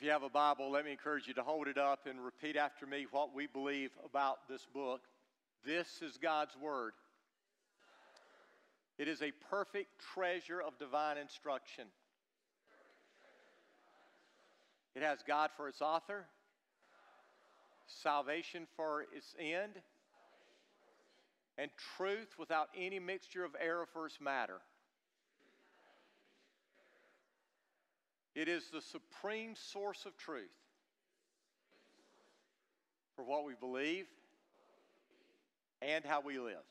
you have a Bible, let me encourage you to hold it up and repeat after me what we believe about this book. This is God's Word. It is a perfect treasure of divine instruction. It has God for its author, salvation for its end, and truth without any mixture of error for its matter. It is the supreme source of truth for what we believe and how we live.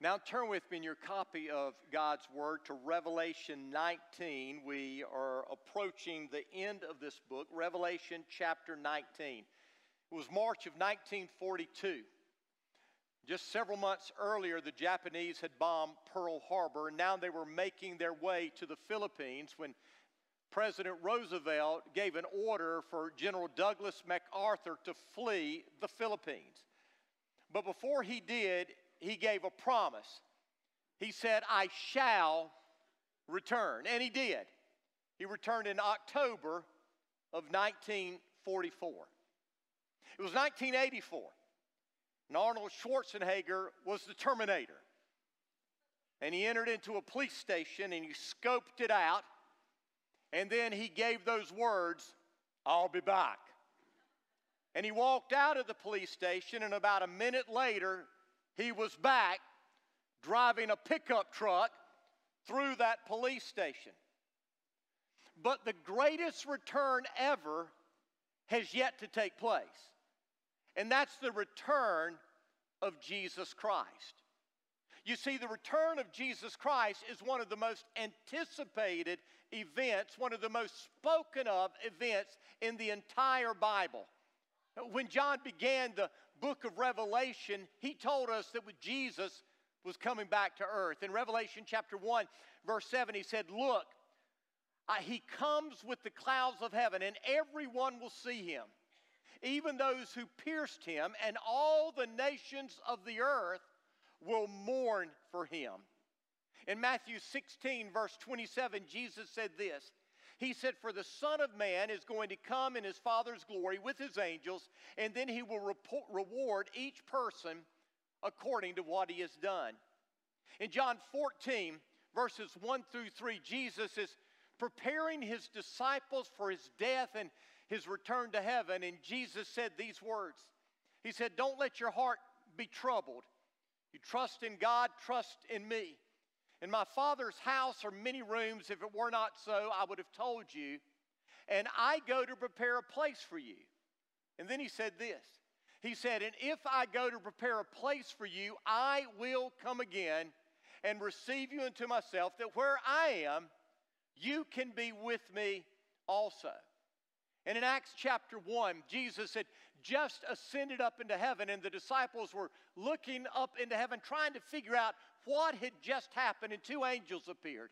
Now, turn with me in your copy of God's Word to Revelation 19. We are approaching the end of this book, Revelation chapter 19. It was March of 1942. Just several months earlier, the Japanese had bombed Pearl Harbor, and now they were making their way to the Philippines when President Roosevelt gave an order for General Douglas MacArthur to flee the Philippines. But before he did, he gave a promise. He said, I shall return. And he did. He returned in October of 1944. It was 1984, and Arnold Schwarzenegger was the Terminator. And he entered into a police station and he scoped it out and then he gave those words, I'll be back. And he walked out of the police station, and about a minute later, he was back driving a pickup truck through that police station. But the greatest return ever has yet to take place, and that's the return of Jesus Christ. You see, the return of Jesus Christ is one of the most anticipated events, one of the most spoken of events in the entire Bible. When John began the book of Revelation, he told us that with Jesus was coming back to earth. In Revelation chapter 1, verse 7, he said, Look, he comes with the clouds of heaven, and everyone will see him, even those who pierced him, and all the nations of the earth will mourn for him. In Matthew 16, verse 27, Jesus said this. He said, For the Son of Man is going to come in his Father's glory with his angels, and then he will report, reward each person according to what he has done. In John 14, verses 1 through 3, Jesus is preparing his disciples for his death and his return to heaven. And Jesus said these words He said, Don't let your heart be troubled. You trust in God, trust in me. In my Father's house are many rooms. If it were not so, I would have told you. And I go to prepare a place for you. And then he said this He said, And if I go to prepare a place for you, I will come again and receive you into myself, that where I am, you can be with me also. And in Acts chapter 1, Jesus had just ascended up into heaven, and the disciples were looking up into heaven, trying to figure out what had just happened, and two angels appeared.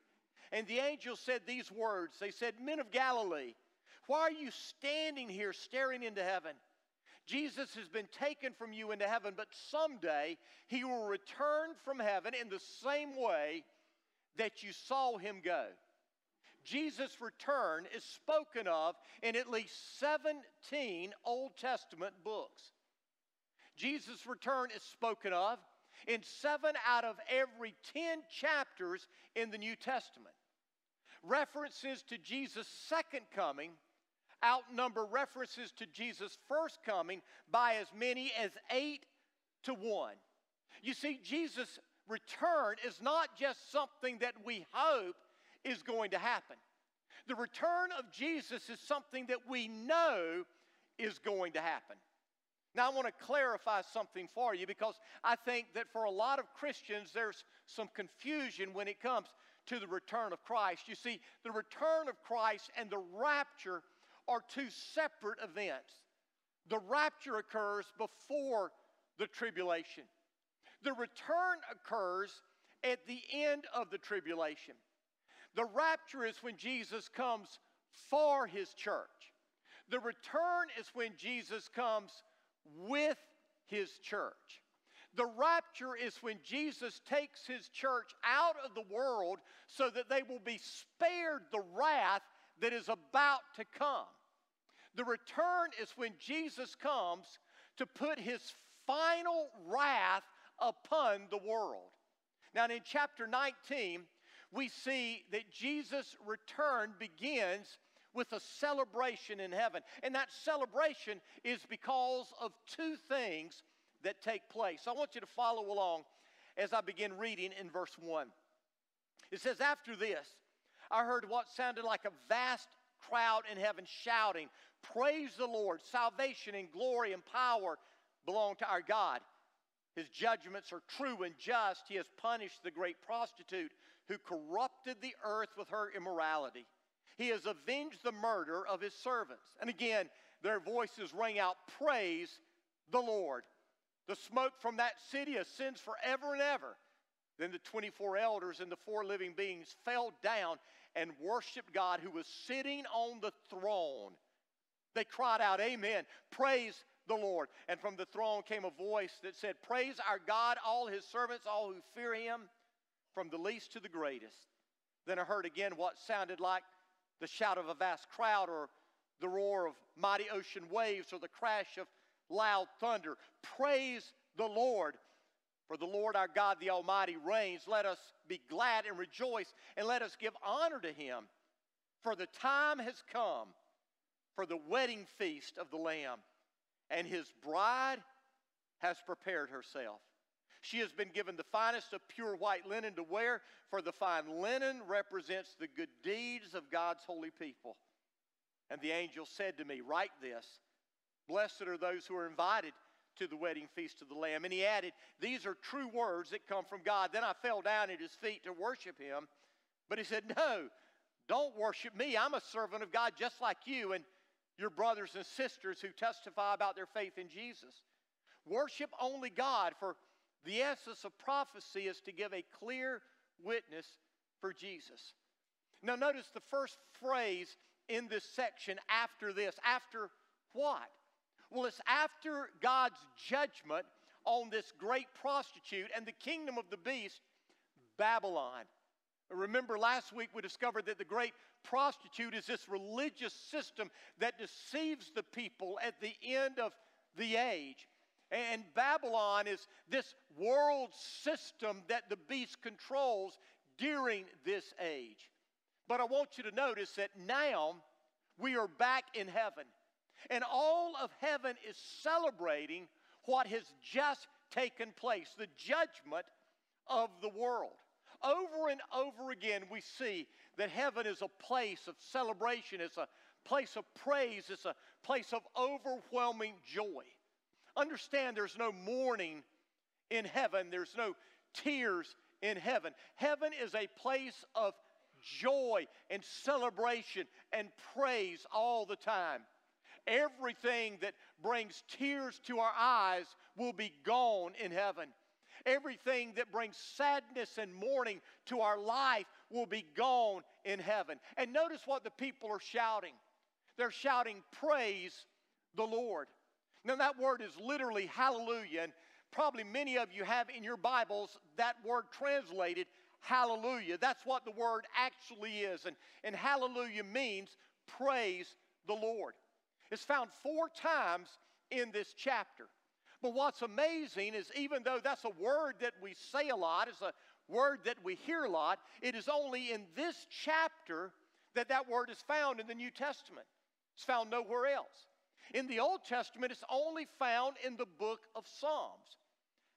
And the angels said these words They said, Men of Galilee, why are you standing here staring into heaven? Jesus has been taken from you into heaven, but someday he will return from heaven in the same way that you saw him go. Jesus' return is spoken of in at least 17 Old Testament books. Jesus' return is spoken of in seven out of every 10 chapters in the New Testament. References to Jesus' second coming outnumber references to Jesus' first coming by as many as eight to one. You see, Jesus' return is not just something that we hope is going to happen. The return of Jesus is something that we know is going to happen. Now, I want to clarify something for you because I think that for a lot of Christians, there's some confusion when it comes to the return of Christ. You see, the return of Christ and the rapture are two separate events. The rapture occurs before the tribulation, the return occurs at the end of the tribulation. The rapture is when Jesus comes for his church. The return is when Jesus comes with his church. The rapture is when Jesus takes his church out of the world so that they will be spared the wrath that is about to come. The return is when Jesus comes to put his final wrath upon the world. Now, in chapter 19, we see that Jesus' return begins with a celebration in heaven. And that celebration is because of two things that take place. I want you to follow along as I begin reading in verse 1. It says, After this, I heard what sounded like a vast crowd in heaven shouting, Praise the Lord! Salvation and glory and power belong to our God. His judgments are true and just. He has punished the great prostitute who corrupted the earth with her immorality. He has avenged the murder of his servants. And again, their voices rang out, Praise the Lord. The smoke from that city ascends forever and ever. Then the 24 elders and the four living beings fell down and worshiped God who was sitting on the throne. They cried out, Amen. Praise the Lord. And from the throne came a voice that said, Praise our God, all his servants, all who fear him, from the least to the greatest. Then I heard again what sounded like the shout of a vast crowd, or the roar of mighty ocean waves, or the crash of loud thunder. Praise the Lord. For the Lord our God, the Almighty, reigns. Let us be glad and rejoice, and let us give honor to him. For the time has come for the wedding feast of the Lamb, and his bride has prepared herself. She has been given the finest of pure white linen to wear, for the fine linen represents the good deeds of God's holy people. And the angel said to me, Write this Blessed are those who are invited to the wedding feast of the Lamb. And he added, These are true words that come from God. Then I fell down at his feet to worship him. But he said, No, don't worship me. I'm a servant of God just like you and your brothers and sisters who testify about their faith in Jesus. Worship only God, for the essence of prophecy is to give a clear witness for Jesus. Now, notice the first phrase in this section after this. After what? Well, it's after God's judgment on this great prostitute and the kingdom of the beast, Babylon. Remember, last week we discovered that the great prostitute is this religious system that deceives the people at the end of the age. And Babylon is this world system that the beast controls during this age. But I want you to notice that now we are back in heaven. And all of heaven is celebrating what has just taken place the judgment of the world. Over and over again, we see that heaven is a place of celebration, it's a place of praise, it's a place of overwhelming joy. Understand there's no mourning in heaven, there's no tears in heaven. Heaven is a place of joy and celebration and praise all the time. Everything that brings tears to our eyes will be gone in heaven. Everything that brings sadness and mourning to our life will be gone in heaven. And notice what the people are shouting. They're shouting, Praise the Lord. Now, that word is literally hallelujah. And probably many of you have in your Bibles that word translated hallelujah. That's what the word actually is. And, and hallelujah means praise the Lord. It's found four times in this chapter. But what's amazing is even though that's a word that we say a lot, it's a word that we hear a lot, it is only in this chapter that that word is found in the New Testament. It's found nowhere else. In the Old Testament, it's only found in the book of Psalms.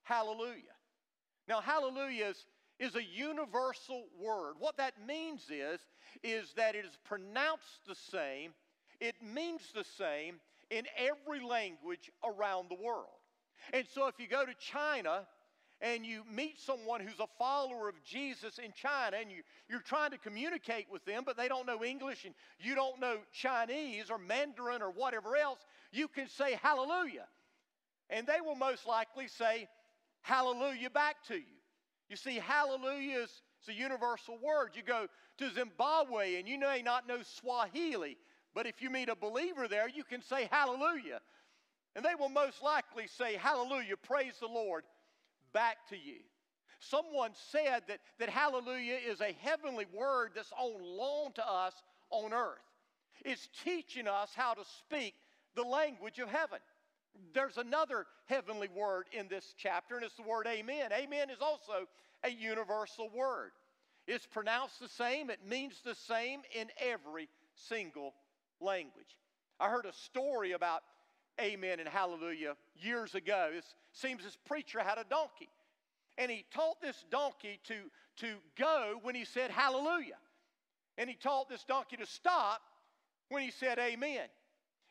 Hallelujah. Now, hallelujah is, is a universal word. What that means is, is that it is pronounced the same it means the same in every language around the world. And so if you go to China and you meet someone who's a follower of Jesus in China and you, you're trying to communicate with them, but they don't know English and you don't know Chinese or Mandarin or whatever else, you can say hallelujah. And they will most likely say hallelujah back to you. You see, hallelujah is, is a universal word. You go to Zimbabwe and you may not know Swahili, but if you meet a believer there, you can say hallelujah. And they will most likely say hallelujah, praise the Lord, back to you. Someone said that, that hallelujah is a heavenly word that's on loan to us on earth. It's teaching us how to speak the language of heaven. There's another heavenly word in this chapter, and it's the word amen. Amen is also a universal word. It's pronounced the same, it means the same in every single language. I heard a story about amen and hallelujah years ago. It seems this preacher had a donkey. And he taught this donkey to, to go when he said hallelujah. And he taught this donkey to stop when he said amen.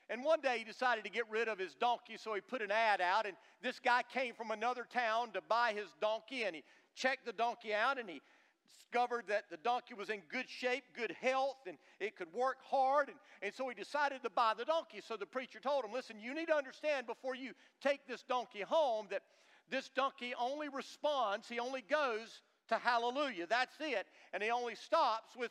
And one day he decided to get rid of his donkey, so he put an ad out. And this guy came from another town to buy his donkey, and he checked the donkey out, and he discovered that the donkey was in good shape, good health, and it could work hard. And, and so he decided to buy the donkey. So the preacher told him, Listen, you need to understand before you take this donkey home that this donkey only responds, he only goes to hallelujah. That's it. And he only stops with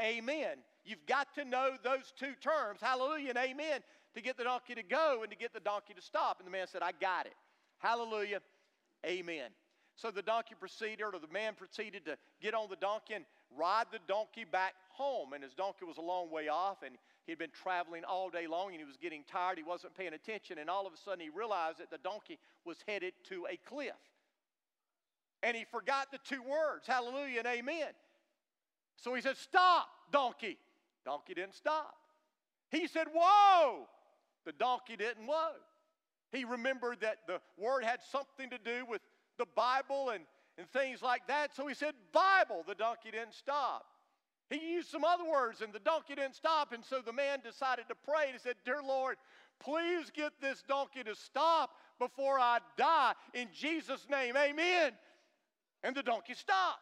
amen. You've got to know those two terms, hallelujah and amen, to get the donkey to go and to get the donkey to stop. And the man said, I got it. Hallelujah, amen. So the donkey proceeded, or the man proceeded to get on the donkey and ride the donkey back home. And his donkey was a long way off, and he'd been traveling all day long, and he was getting tired. He wasn't paying attention, and all of a sudden he realized that the donkey was headed to a cliff. And he forgot the two words, hallelujah and amen. So he said, Stop, donkey. Donkey didn't stop. He said, Whoa. The donkey didn't whoa. He remembered that the word had something to do with the Bible and, and things like that. So he said, Bible. The donkey didn't stop. He used some other words and the donkey didn't stop. And so the man decided to pray and he said, Dear Lord, please get this donkey to stop before I die. In Jesus' name, amen. And the donkey stopped.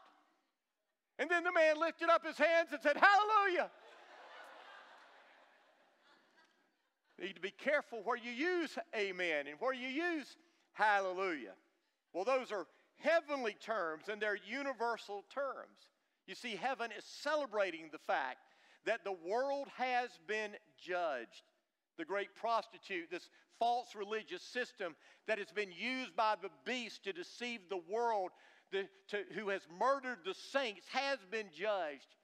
And then the man lifted up his hands and said, Hallelujah. You need to be careful where you use amen and where you use hallelujah. Well, those are heavenly terms and they're universal terms. You see, heaven is celebrating the fact that the world has been judged. The great prostitute, this false religious system that has been used by the beast to deceive the world, the, to, who has murdered the saints, has been judged.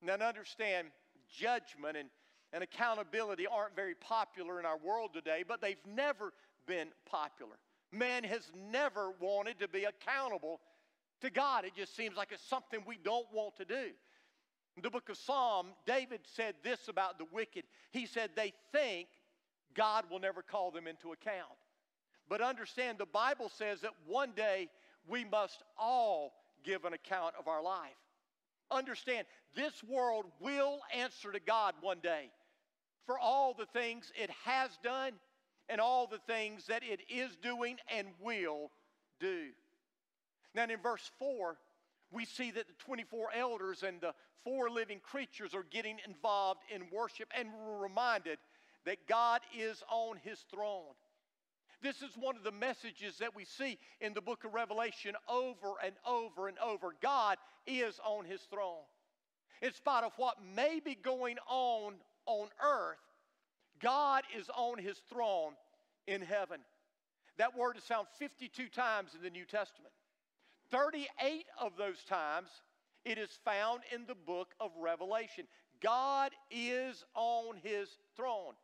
Now, understand, judgment and, and accountability aren't very popular in our world today, but they've never been popular. Man has never wanted to be accountable to God. It just seems like it's something we don't want to do. In the book of Psalm, David said this about the wicked. He said, They think God will never call them into account. But understand, the Bible says that one day we must all give an account of our life. Understand, this world will answer to God one day for all the things it has done and all the things that it is doing and will do. Now, in verse 4, we see that the 24 elders and the four living creatures are getting involved in worship, and we're reminded that God is on his throne. This is one of the messages that we see in the book of Revelation over and over and over. God is on his throne. In spite of what may be going on on earth, God is on his throne in heaven. That word is found 52 times in the New Testament. 38 of those times it is found in the book of Revelation. God is on his throne.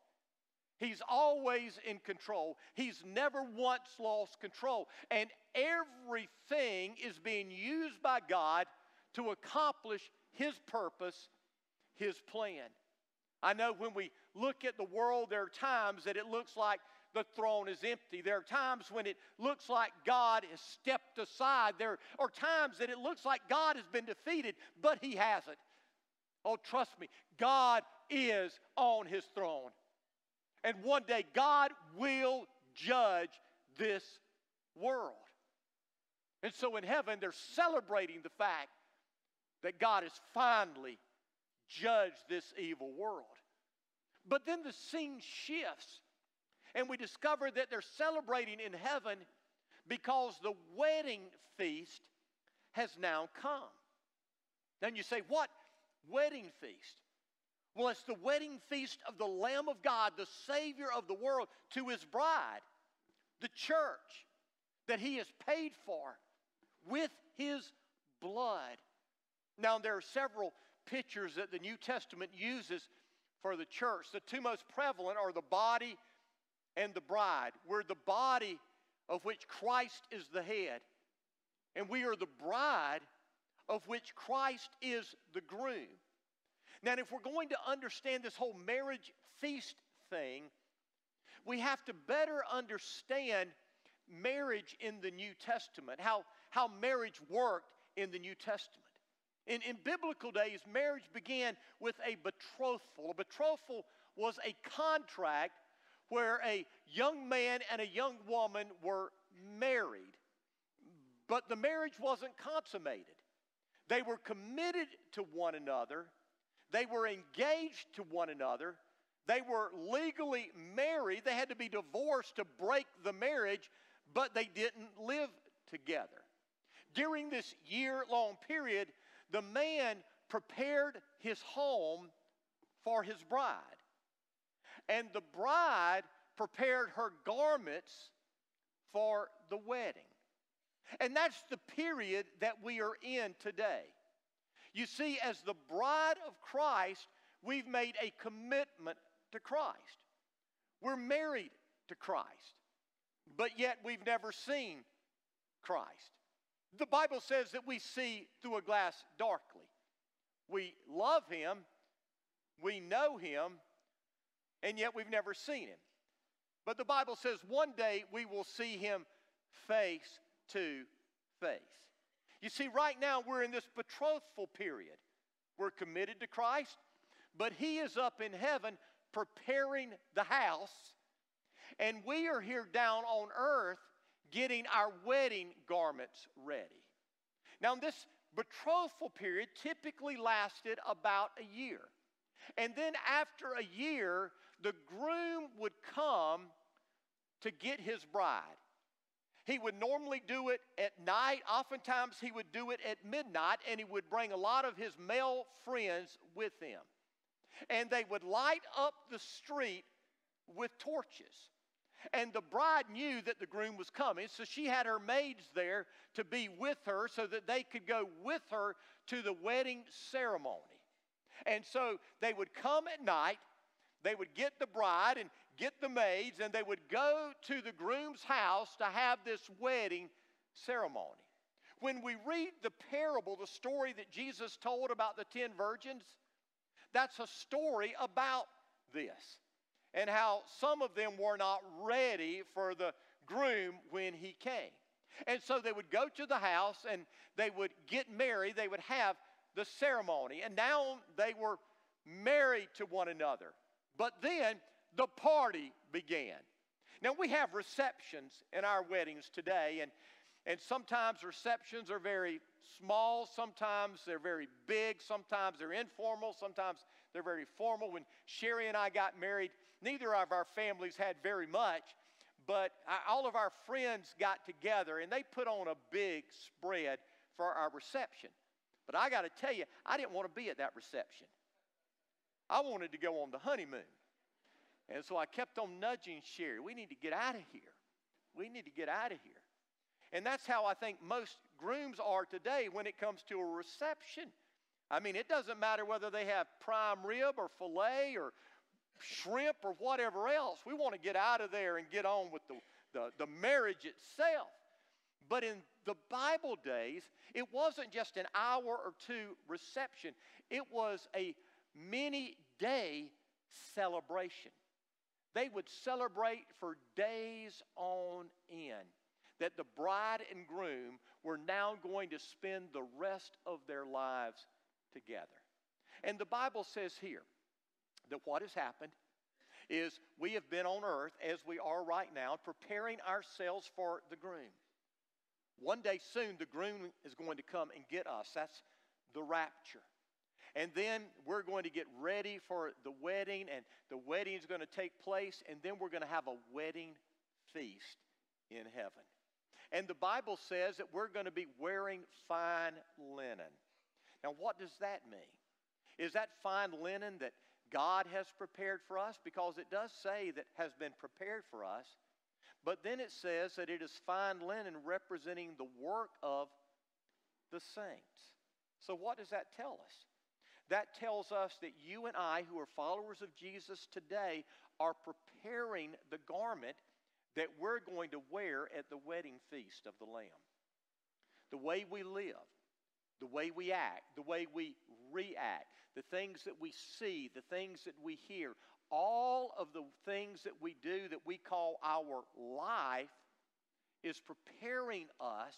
He's always in control. He's never once lost control. And everything is being used by God to accomplish His purpose, His plan. I know when we look at the world, there are times that it looks like the throne is empty. There are times when it looks like God has stepped aside. There are times that it looks like God has been defeated, but He hasn't. Oh, trust me, God is on His throne. And one day, God will judge this world. And so in heaven, they're celebrating the fact that God has finally judged this evil world. But then the scene shifts, and we discover that they're celebrating in heaven because the wedding feast has now come. Then you say, What wedding feast? Well, it's the wedding feast of the Lamb of God, the Savior of the world, to his bride, the church, that he has paid for with his blood. Now, there are several pictures that the New Testament uses for the church. The two most prevalent are the body and the bride. We're the body of which Christ is the head, and we are the bride of which Christ is the groom. Now, if we're going to understand this whole marriage feast thing, we have to better understand marriage in the New Testament, how, how marriage worked in the New Testament. In, in biblical days, marriage began with a betrothal. A betrothal was a contract where a young man and a young woman were married, but the marriage wasn't consummated. They were committed to one another, they were engaged to one another, they were legally married. They had to be divorced to break the marriage, but they didn't live together. During this year long period, the man prepared his home for his bride, and the bride prepared her garments for the wedding. And that's the period that we are in today. You see, as the bride of Christ, we've made a commitment to Christ. We're married to Christ, but yet we've never seen Christ. The Bible says that we see through a glass darkly. We love Him, we know Him, and yet we've never seen Him. But the Bible says one day we will see Him face to face. You see, right now we're in this betrothal period. We're committed to Christ, but He is up in heaven preparing the house, and we are here down on earth getting our wedding garments ready. Now, this betrothal period typically lasted about a year. And then after a year, the groom would come to get his bride. He would normally do it at night. Oftentimes, he would do it at midnight, and he would bring a lot of his male friends with him and they would light up the street with torches. And the bride knew that the groom was coming, so she had her maids there to be with her so that they could go with her to the wedding ceremony. And so they would come at night, they would get the bride and get the maids, and they would go to the groom's house to have this wedding ceremony. When we read the parable, the story that Jesus told about the ten virgins, that's a story about this and how some of them were not ready for the groom when he came. And so they would go to the house and they would get married, they would have the ceremony, and now they were married to one another. But then the party began. Now we have receptions in our weddings today, and, and sometimes receptions are very small, sometimes they're very big, sometimes they're informal, sometimes they're very formal. When Sherry and I got married, neither of our families had very much, but all of our friends got together and they put on a big spread for our reception. But I got to tell you, I didn't want to be at that reception. I wanted to go on the honeymoon. And so I kept on nudging Sherry, we need to get out of here. We need to get out of here. And that's how I think most grooms are today when it comes to a reception. I mean, it doesn't matter whether they have prime rib or filet or shrimp or whatever else. We want to get out of there and get on with the, the, the marriage itself. But in the Bible days, it wasn't just an hour or two reception, it was a many day celebration. They would celebrate for days on end that the bride and groom were now going to spend the rest of their lives together. And the Bible says here that what has happened is we have been on earth as we are right now, preparing ourselves for the groom. One day soon, the groom is going to come and get us. That's the rapture. And then we're going to get ready for the wedding, and the wedding is going to take place, and then we're going to have a wedding feast in heaven. And the Bible says that we're going to be wearing fine linen. Now, what does that mean? Is that fine linen that God has prepared for us? Because it does say that has been prepared for us. But then it says that it is fine linen representing the work of the saints. So, what does that tell us? that tells us that you and I, who are followers of Jesus today, are preparing the garment that we're going to wear at the wedding feast of the Lamb. The way we live, the way we act, the way we react, the things that we see, the things that we hear, all of the things that we do that we call our life is preparing us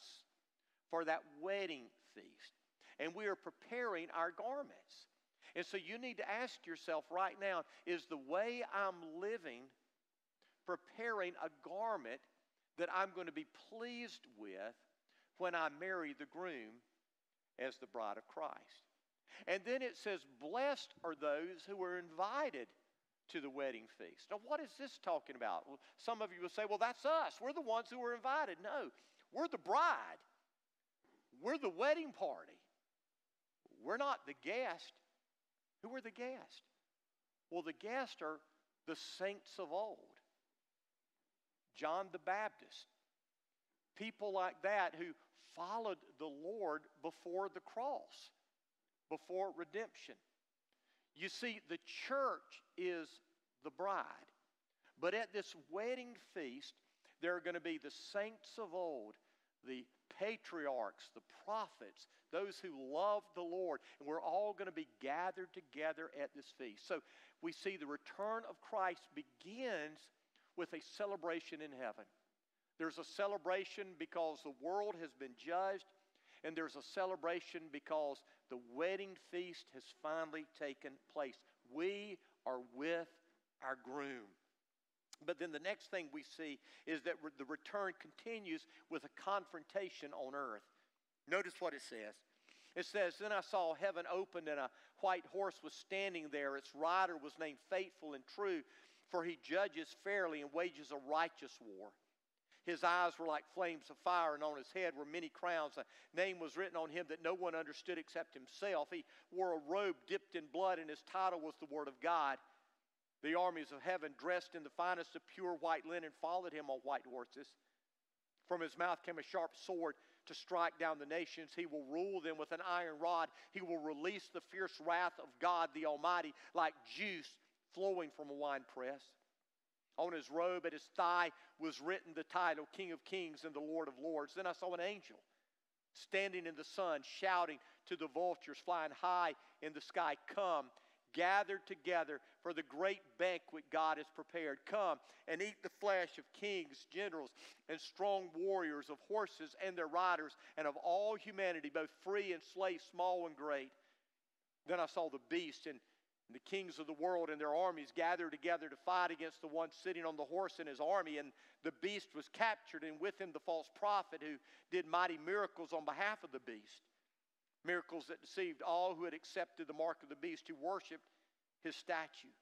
for that wedding feast. And we are preparing our garments. And so you need to ask yourself right now is the way I'm living preparing a garment that I'm going to be pleased with when I marry the groom as the bride of Christ? And then it says, Blessed are those who are invited to the wedding feast. Now, what is this talking about? Well, some of you will say, Well, that's us. We're the ones who were invited. No, we're the bride, we're the wedding party. We're not the guest. Who are the guests? Well, the guests are the saints of old. John the Baptist, people like that who followed the Lord before the cross, before redemption. You see, the church is the bride. But at this wedding feast, there are going to be the saints of old, the patriarchs, the prophets, those who love the Lord. And we're all going to be gathered together at this feast. So we see the return of Christ begins with a celebration in heaven. There's a celebration because the world has been judged, and there's a celebration because the wedding feast has finally taken place. We are with our groom. But then the next thing we see is that the return continues with a confrontation on earth. Notice what it says. It says, Then I saw heaven opened, and a white horse was standing there. Its rider was named Faithful and True, for he judges fairly and wages a righteous war. His eyes were like flames of fire, and on his head were many crowns. A name was written on him that no one understood except himself. He wore a robe dipped in blood, and his title was the Word of God. The armies of heaven, dressed in the finest of pure white linen, followed him on white horses. From his mouth came a sharp sword to strike down the nations. He will rule them with an iron rod. He will release the fierce wrath of God the Almighty like juice flowing from a winepress. On his robe at his thigh was written the title King of Kings and the Lord of Lords. Then I saw an angel standing in the sun, shouting to the vultures flying high in the sky, Come, gather together for the great banquet God has prepared. Come and eat the flesh of kings, generals, and strong warriors, of horses and their riders, and of all humanity, both free and slave, small and great. Then I saw the beast and the kings of the world and their armies gathered together to fight against the one sitting on the horse and his army. And the beast was captured, and with him the false prophet who did mighty miracles on behalf of the beast. Miracles that deceived all who had accepted the mark of the beast, who worshiped his statue.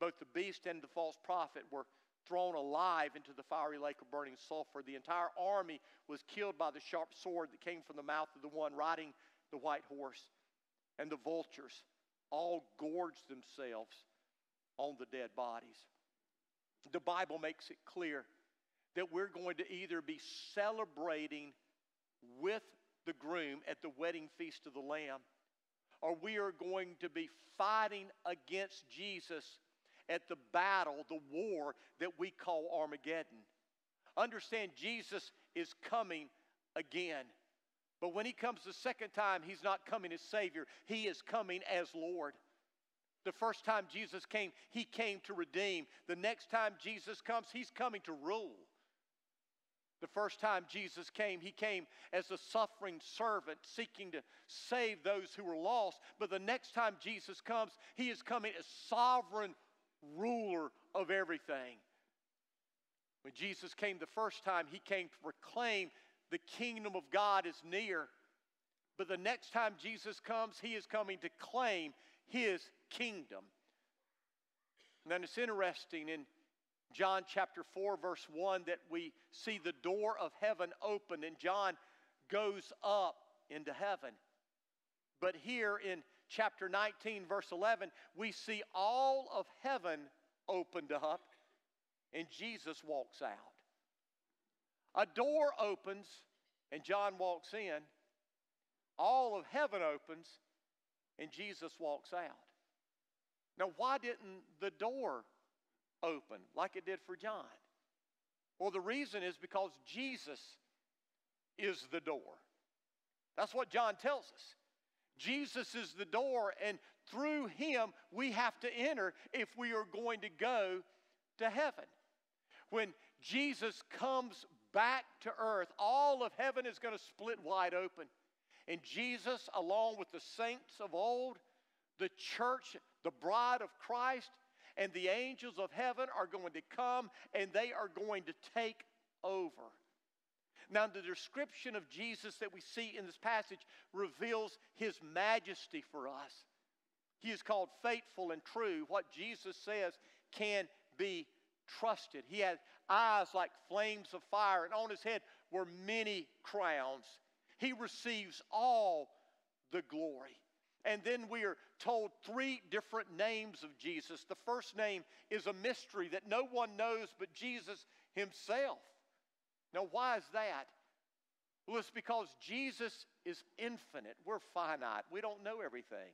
Both the beast and the false prophet were thrown alive into the fiery lake of burning sulfur. The entire army was killed by the sharp sword that came from the mouth of the one riding the white horse. And the vultures all gorged themselves on the dead bodies. The Bible makes it clear that we're going to either be celebrating with the groom at the wedding feast of the Lamb, or we are going to be fighting against Jesus at the battle, the war that we call Armageddon. Understand, Jesus is coming again. But when he comes the second time, he's not coming as Savior, he is coming as Lord. The first time Jesus came, he came to redeem. The next time Jesus comes, he's coming to rule. The first time Jesus came, he came as a suffering servant seeking to save those who were lost. But the next time Jesus comes, he is coming as sovereign ruler of everything. When Jesus came the first time, he came to proclaim the kingdom of God is near. But the next time Jesus comes, he is coming to claim his kingdom. And then it's interesting in John chapter 4, verse 1, that we see the door of heaven open and John goes up into heaven. But here in chapter 19, verse 11, we see all of heaven opened up and Jesus walks out. A door opens and John walks in. All of heaven opens and Jesus walks out. Now, why didn't the door open like it did for John? Well, the reason is because Jesus is the door. That's what John tells us. Jesus is the door, and through him we have to enter if we are going to go to heaven. When Jesus comes back to earth, all of heaven is going to split wide open. And Jesus, along with the saints of old, the church, the bride of Christ, and the angels of heaven are going to come and they are going to take over. Now, the description of Jesus that we see in this passage reveals his majesty for us. He is called faithful and true. What Jesus says can be trusted. He had eyes like flames of fire, and on his head were many crowns. He receives all the glory. And then we are told three different names of Jesus. The first name is a mystery that no one knows but Jesus himself. Now, why is that? Well, it's because Jesus is infinite. We're finite. We don't know everything.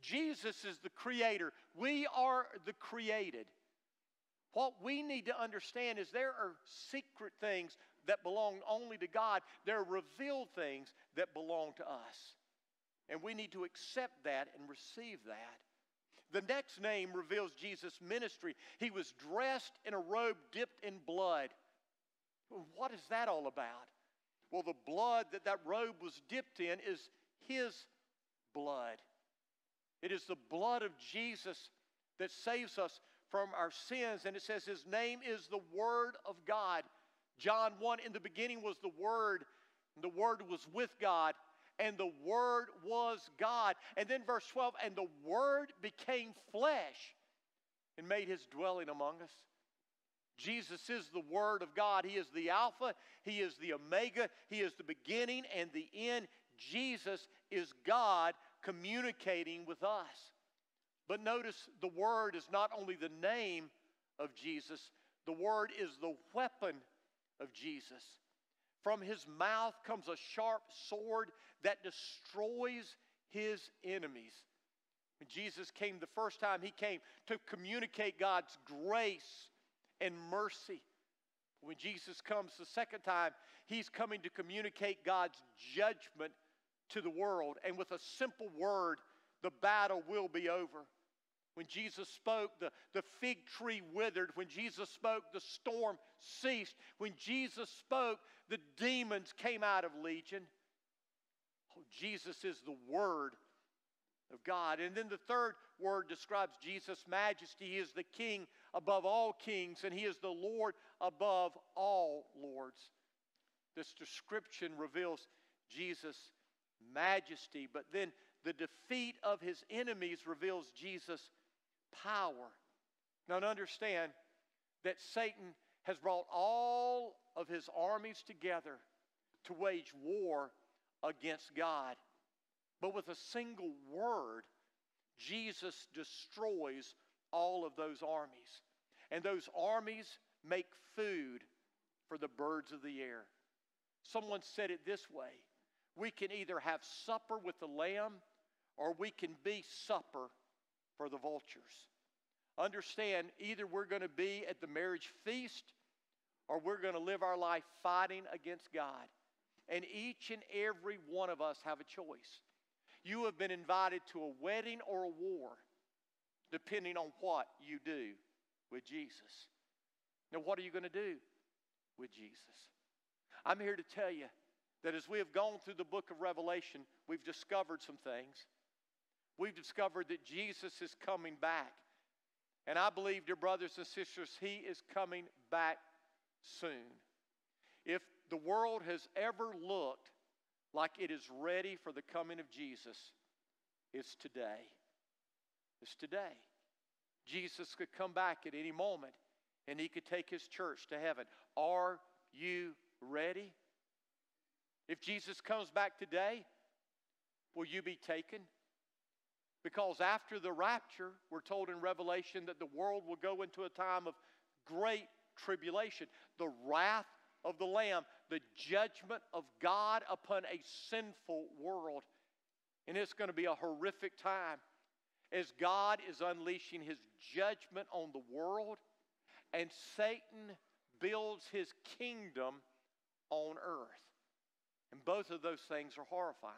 Jesus is the creator. We are the created. What we need to understand is there are secret things that belong only to God, there are revealed things that belong to us. And we need to accept that and receive that. The next name reveals Jesus' ministry. He was dressed in a robe dipped in blood. What is that all about? Well, the blood that that robe was dipped in is his blood. It is the blood of Jesus that saves us from our sins. And it says his name is the Word of God. John 1 In the beginning was the Word, and the Word was with God, and the Word was God. And then verse 12 And the Word became flesh and made his dwelling among us. Jesus is the Word of God. He is the Alpha, He is the Omega, He is the beginning and the end. Jesus is God communicating with us. But notice the Word is not only the name of Jesus, the Word is the weapon of Jesus. From his mouth comes a sharp sword that destroys his enemies. When Jesus came the first time, he came to communicate God's grace and mercy. When Jesus comes the second time, he's coming to communicate God's judgment to the world. And with a simple word, the battle will be over. When Jesus spoke, the, the fig tree withered. When Jesus spoke, the storm ceased. When Jesus spoke, the demons came out of Legion. Oh, Jesus is the Word of God. And then the third word describes Jesus' majesty. He is the King above all kings, and He is the Lord above all lords. This description reveals Jesus' majesty, but then the defeat of his enemies reveals Jesus' power. Now, understand that Satan has brought all of his armies together to wage war against God. But with a single word, Jesus destroys all of those armies. And those armies make food for the birds of the air. Someone said it this way we can either have supper with the lamb or we can be supper for the vultures. Understand, either we're going to be at the marriage feast or we're going to live our life fighting against God. And each and every one of us have a choice. You have been invited to a wedding or a war, depending on what you do with Jesus. Now, what are you going to do with Jesus? I'm here to tell you that as we have gone through the book of Revelation, we've discovered some things. We've discovered that Jesus is coming back. And I believe, dear brothers and sisters, He is coming back soon. If the world has ever looked like it is ready for the coming of Jesus, it's today. It's today. Jesus could come back at any moment and He could take His church to heaven. Are you ready? If Jesus comes back today, will you be taken? Because after the rapture, we're told in Revelation that the world will go into a time of great tribulation. The wrath of the Lamb, the judgment of God upon a sinful world. And it's going to be a horrific time as God is unleashing his judgment on the world and Satan builds his kingdom on earth. And both of those things are horrifying.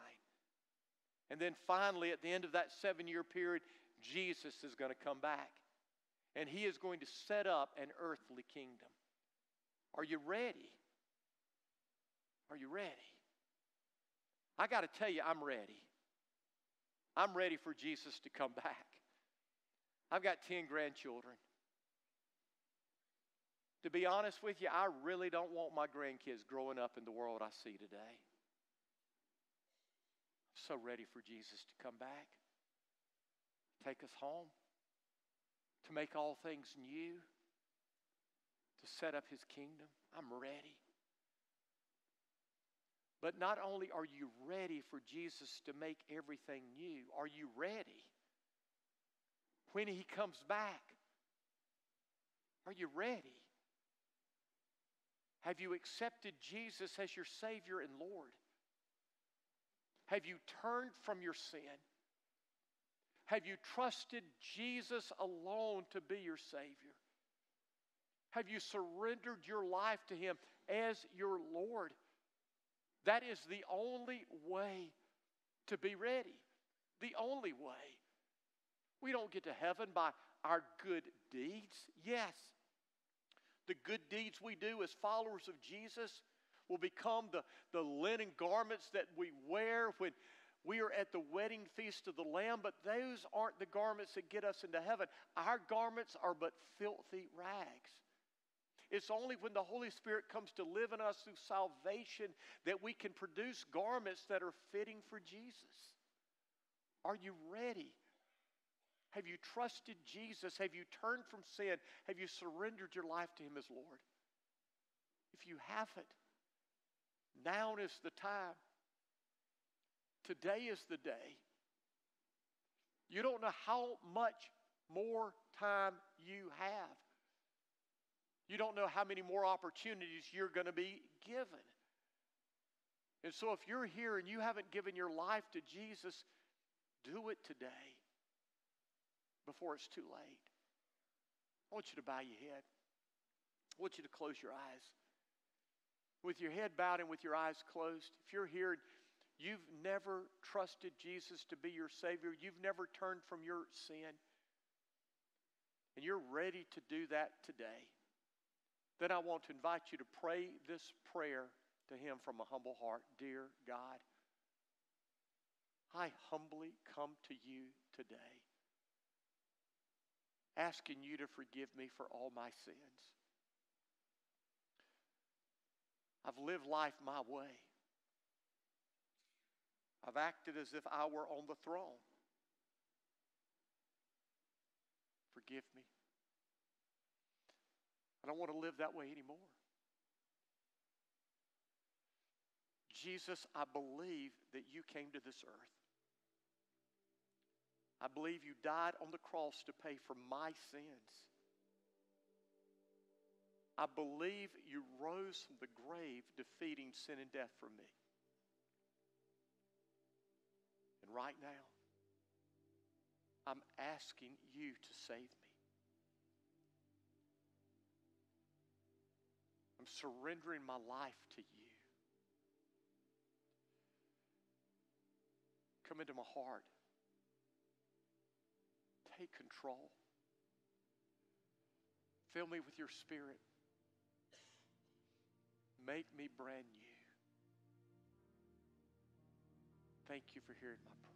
And then finally, at the end of that seven year period, Jesus is going to come back. And he is going to set up an earthly kingdom. Are you ready? Are you ready? I got to tell you, I'm ready. I'm ready for Jesus to come back. I've got 10 grandchildren. To be honest with you, I really don't want my grandkids growing up in the world I see today. So ready for Jesus to come back, take us home, to make all things new, to set up his kingdom. I'm ready. But not only are you ready for Jesus to make everything new, are you ready when he comes back? Are you ready? Have you accepted Jesus as your Savior and Lord? Have you turned from your sin? Have you trusted Jesus alone to be your Savior? Have you surrendered your life to Him as your Lord? That is the only way to be ready. The only way. We don't get to heaven by our good deeds. Yes, the good deeds we do as followers of Jesus will become the, the linen garments that we wear when we are at the wedding feast of the Lamb, but those aren't the garments that get us into heaven. Our garments are but filthy rags. It's only when the Holy Spirit comes to live in us through salvation that we can produce garments that are fitting for Jesus. Are you ready? Have you trusted Jesus? Have you turned from sin? Have you surrendered your life to Him as Lord? If you haven't, now is the time. Today is the day. You don't know how much more time you have. You don't know how many more opportunities you're going to be given. And so, if you're here and you haven't given your life to Jesus, do it today before it's too late. I want you to bow your head. I want you to close your eyes. With your head bowed and with your eyes closed, if you're here, you've never trusted Jesus to be your Savior, you've never turned from your sin, and you're ready to do that today, then I want to invite you to pray this prayer to Him from a humble heart. Dear God, I humbly come to you today asking you to forgive me for all my sins. I've lived life my way. I've acted as if I were on the throne. Forgive me. I don't want to live that way anymore. Jesus, I believe that you came to this earth I believe you died on the cross to pay for my sins. I believe you rose from the grave, defeating sin and death for me. And right now, I'm asking you to save me. I'm surrendering my life to you. Come into my heart take control. Fill me with your spirit. Make me brand new. Thank you for hearing my prayer.